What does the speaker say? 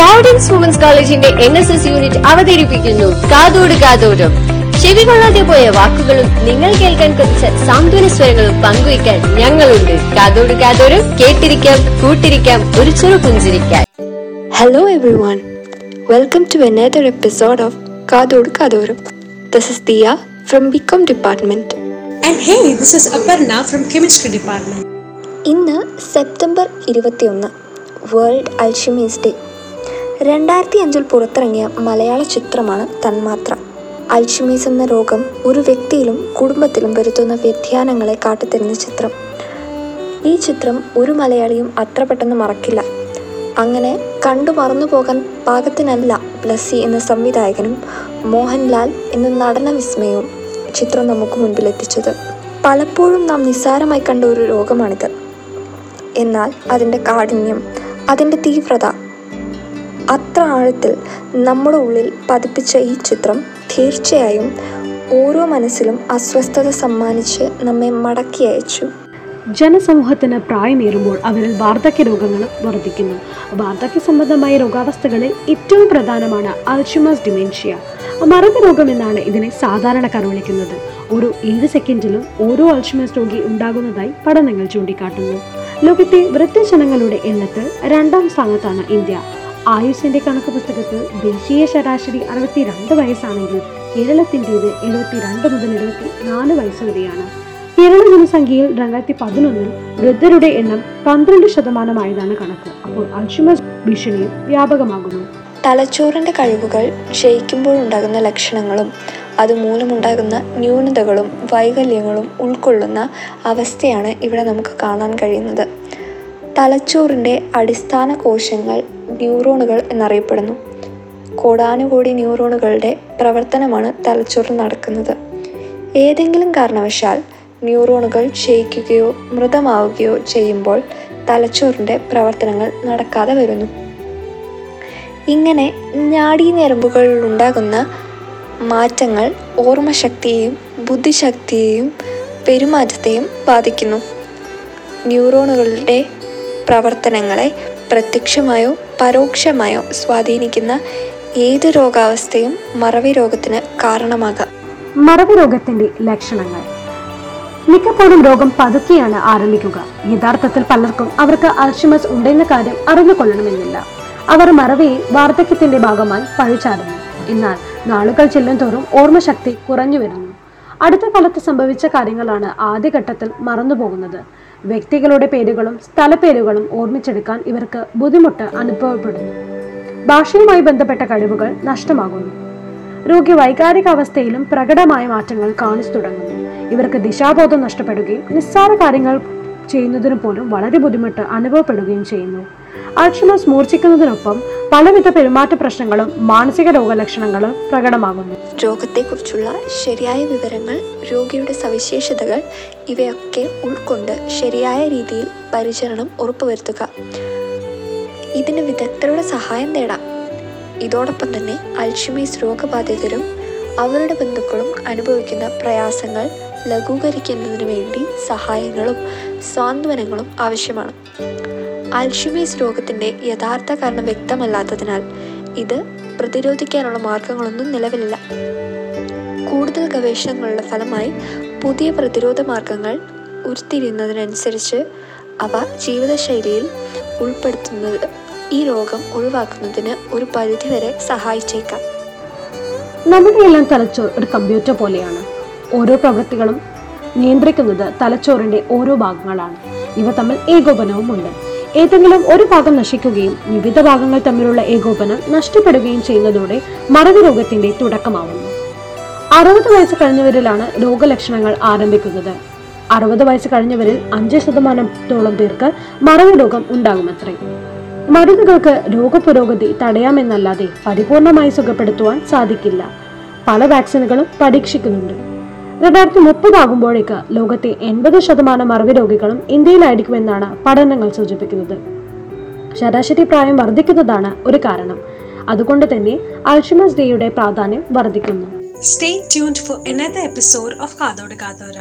Providence women's കോളേജിന്റെ N S S unit അവതരിപ്പിക്കുന്നു. കാതോട് കാതോടും ചെവി കൊള്ളാതെ പോയ വാക്കുകളും നിങ്ങൾ കേൾക്കാൻ കുറച്ച് സാന്ത്വന സ്വരങ്ങളും പങ്കുവയ്ക്കാൻ ഞങ്ങളുണ്ട്. കാതോട് കാതോടും കേട്ടിരിക്കാം കൂട്ടിരിക്കാം ഒരു ചെറു പുഞ്ചിരിക്കാൻ. Hello everyone. One welcome to episode episode of Kathodu This this is Diya from department. And hey, this is Aparna from Chemistry Department. ഇന്ന് സെപ്റ്റംബർ ഇരുപത്തിയൊന്ന്. വേൾഡ് അൽഷിമീസ് ഡേ രണ്ടായിരത്തി അഞ്ചിൽ പുറത്തിറങ്ങിയ മലയാള ചിത്രമാണ് തന്മാത്ര. അൽഷിമീസ് എന്ന രോഗം ഒരു വ്യക്തിയിലും കുടുംബത്തിലും വരുത്തുന്ന വ്യതിയാനങ്ങളെ കാട്ടിത്തരുന്ന ചിത്രം. ഈ ചിത്രം ഒരു മലയാളിയും അത്ര പെട്ടെന്ന് മറക്കില്ല. അങ്ങനെ കണ്ടു മറന്നു പോകാൻ പാകത്തിനല്ല ബ്ലസ്സി എന്ന സംവിധായകനും മോഹൻലാൽ എന്ന നടന വിസ്മയവും ചിത്രം നമുക്ക് മുൻപിലെത്തിച്ചത്. പലപ്പോഴും നാം നിസ്സാരമായി കണ്ട ഒരു രോഗമാണിത്. എന്നാൽ അതിന്റെ കാഠിന്യം അതിന്റെ തീവ്രത അത്ര ആഴത്തിൽ നമ്മുടെ ഉള്ളിൽ പതിപ്പിച്ച ഈ ചിത്രം തീർച്ചയായും ഓരോ മനസ്സിലും അസ്വസ്ഥത സമ്മാനിച്ച് നമ്മെ മടക്കി അയച്ചു. ജനസമൂഹത്തിന് പ്രായമേറുമ്പോൾ അവരിൽ വാർദ്ധക്യ രോഗങ്ങൾ വർദ്ധിക്കുന്നു വാർദ്ധക്യ സംബന്ധമായ രോഗാവസ്ഥകളിൽ ഏറ്റവും പ്രധാനമാണ് അൽഷിമസ് ഡിമെൻഷ്യ. മറന്ന രോഗം എന്നാണ് ഇതിനെ സാധാരണക്കാർ വിളിക്കുന്നത്. ഒരു ഏഴ് സെക്കൻഡിലും ഓരോ അൽഷിമസ് രോഗി ഉണ്ടാകുന്നതായി പഠനങ്ങൾ ചൂണ്ടിക്കാട്ടുന്നു. ലോകത്തെ വൃദ്ധജനങ്ങളുടെ എണ്ണത്തിൽ രണ്ടാം സ്ഥാനത്താണ് ഇന്ത്യ. ആയുസിന്റെ കണക്ക് പുസ്തകത്തിൽ ദേശീയ ശരാശരി അറുപത്തിരണ്ട് വയസ്സാണെങ്കിൽ കേരളത്തിന്റെത് എഴുപത്തിരണ്ട് മുതൽ എഴുപത്തി നാല് വയസ്സ് വരെയാണ്. കേരള ജനസംഖ്യയിൽ രണ്ടായിരത്തി പതിനൊന്നിൽ വൃദ്ധരുടെ എണ്ണം പന്ത്രണ്ട് ശതമാനമായതാണ് കണക്ക്. അപ്പോൾ അൽഷിമ ഭീഷണിയും വ്യാപകമാകുന്നു. തലച്ചോറിന്റെ കഴിവുകൾ ക്ഷയിക്കുമ്പോഴുണ്ടാകുന്ന ലക്ഷണങ്ങളും അതുമൂലമുണ്ടാകുന്ന ന്യൂനതകളും വൈകല്യങ്ങളും ഉൾക്കൊള്ളുന്ന അവസ്ഥയാണ് ഇവിടെ നമുക്ക് കാണാൻ കഴിയുന്നത്. തലച്ചോറിന്റെ അടിസ്ഥാന കോശങ്ങൾ ന്യൂറോണുകൾ എന്നറിയപ്പെടുന്നു. കോടാനുകോടി ന്യൂറോണുകളുടെ പ്രവർത്തനമാണ് തലച്ചോറിൽ നടക്കുന്നത്. ഏതെങ്കിലും കാരണവശാൽ ന്യൂറോണുകൾ ക്ഷയിക്കുകയോ മൃതമാവുകയോ ചെയ്യുമ്പോൾ തലച്ചോറിന്റെ പ്രവർത്തനങ്ങൾ നടക്കാതെ വരുന്നു. ഇങ്ങനെ നാഡീഞരമ്പുകളിൽ ഉണ്ടാകുന്ന മാറ്റങ്ങൾ ഓർമ്മശക്തിയെയും ബുദ്ധിശക്തിയെയും പെരുമാറ്റത്തെയും ബാധിക്കുന്നു. ന്യൂറോണുകളുടെ പ്രവർത്തനങ്ങളെ പ്രത്യക്ഷമായോ പരോക്ഷമായോ സ്വാധീനിക്കുന്ന ഏത് രോഗാവസ്ഥയും മറവി രോഗത്തിന് കാരണമാകാം. മറവി രോഗത്തിന്റെ ലക്ഷണങ്ങൾ. മിക്കപ്പോഴും രോഗം പതുക്കെയാണ് ആരംഭിക്കുക. യഥാർത്ഥത്തിൽ പലർക്കും അവർക്ക് അൽഷിമസ് ഉണ്ടെന്ന കാര്യം അറിഞ്ഞുകൊള്ളണമെന്നില്ല. അവർ മറവിയെ വാർദ്ധക്യത്തിന്റെ ഭാഗമായി പഴിച്ചാടുന്നു എന്നാൽ നാളുകൾ ചെല്ലുംതോറും ഓർമ്മശക്തി കുറഞ്ഞു വരുന്നു. അടുത്ത കാലത്ത് സംഭവിച്ച കാര്യങ്ങളാണ് ആദ്യഘട്ടത്തിൽ മറന്നുപോകുന്നത്. വ്യക്തികളുടെ പേരുകളും സ്ഥലപ്പേരുകളും ഓർമ്മിച്ചെടുക്കാൻ ഇവർക്ക് ബുദ്ധിമുട്ട് അനുഭവപ്പെടുന്നു. ഭാഷയുമായി ബന്ധപ്പെട്ട കഴിവുകൾ നഷ്ടമാകുന്നു. രോഗി വൈകാരിക അവസ്ഥയിലും പ്രകടമായ മാറ്റങ്ങൾ കാണിച്ചു തുടങ്ങുന്നു. ഇവർക്ക് ദിശാബോധം നഷ്ടപ്പെടുകയും നിസ്സാര കാര്യങ്ങൾ ചെയ്യുന്നതിന് പോലും വളരെ ബുദ്ധിമുട്ട് അനുഭവപ്പെടുകയും ചെയ്യുന്നു. അൾഷിമസ് മൂർച്ഛിക്കുന്നതിനൊപ്പം പലവിധ പെരുമാറ്റ പ്രശ്നങ്ങളും മാനസിക രോഗലക്ഷണങ്ങളും പ്രകടമാകുന്നു. രോഗത്തെക്കുറിച്ചുള്ള ശരിയായ വിവരങ്ങൾ രോഗിയുടെ സവിശേഷതകൾ ഇവയൊക്കെ ഉൾക്കൊണ്ട് ശരിയായ രീതിയിൽ പരിചരണം ഉറപ്പുവരുത്തുക. ഇതിന് വിദഗ്ധരുടെ സഹായം നേടാം. ഇതോടൊപ്പം തന്നെ അൽഷിമീസ് രോഗബാധിതരും അവരുടെ ബന്ധുക്കളും അനുഭവിക്കുന്ന പ്രയാസങ്ങൾ ലഘൂകരിക്കുന്നതിന് വേണ്ടി സഹായങ്ങളും സാന്ത്വനങ്ങളും ആവശ്യമാണ്. അൽഷിമീസ് രോഗത്തിന്റെ യഥാർത്ഥ കാരണം വ്യക്തമല്ലാത്തതിനാൽ ഇത് പ്രതിരോധിക്കാനുള്ള മാർഗങ്ങളൊന്നും നിലവിലില്ല. കൂടുതൽ ഗവേഷണങ്ങളുടെ ഫലമായി പുതിയ പ്രതിരോധ മാർഗങ്ങൾ ഉരുത്തിരിയുന്നതിനനുസരിച്ച് അവ ജീവിതശൈലിയിൽ ഉൾപ്പെടുത്തുന്നത് ഈ രോഗം ഒഴിവാക്കുന്നതിന് ഒരു പരിധിവരെ സഹായിച്ചേക്കാം. നമ്മുടെ എല്ലാം തലച്ചോർ ഒരു കമ്പ്യൂട്ടർ പോലെയാണ്. ഓരോ പ്രവൃത്തികളും നിയന്ത്രിക്കുന്നത് തലച്ചോറിന്റെ ഓരോ ഭാഗങ്ങളാണ്. ഇവ തമ്മിൽ ഏകോപനവും ഉണ്ട്. ഏതെങ്കിലും ഒരു ഭാഗം നശിക്കുകയും വിവിധ ഭാഗങ്ങൾ തമ്മിലുള്ള ഏകോപനം നഷ്ടപ്പെടുകയും ചെയ്യുന്നതോടെ മറവി രോഗത്തിന്റെ തുടക്കമാവുന്നു. അറുപത് വയസ്സ് കഴിഞ്ഞവരിലാണ് രോഗലക്ഷണങ്ങൾ ആരംഭിക്കുന്നത്. അറുപത് വയസ്സ് കഴിഞ്ഞവരിൽ അഞ്ച് ശതമാനത്തോളം പേർക്ക് മറവി രോഗം ഉണ്ടാകുമത്രേ. മരുന്നുകൾക്ക് രോഗപുരോഗതി തടയാമെന്നല്ലാതെ പരിപൂർണമായി സുഖപ്പെടുത്തുവാൻ സാധിക്കില്ല. പല വാക്സിനുകളും പരീക്ഷിക്കുന്നുണ്ട്. രണ്ടായിരത്തി മുപ്പതാകുമ്പോഴേക്ക് ലോകത്തെ എൺപത് ശതമാനം മറവി രോഗികളും ഇന്ത്യയിലായിരിക്കുമെന്നാണ് പഠനങ്ങൾ സൂചിപ്പിക്കുന്നത്. ശരാശരി പ്രായം വർദ്ധിക്കുന്നതാണ് ഒരു കാരണം. അതുകൊണ്ട് തന്നെ അൾഷിമസ് ഡേയുടെ പ്രാധാന്യം വർദ്ധിക്കുന്നു. Stay tuned for another of Kadodu Kadora.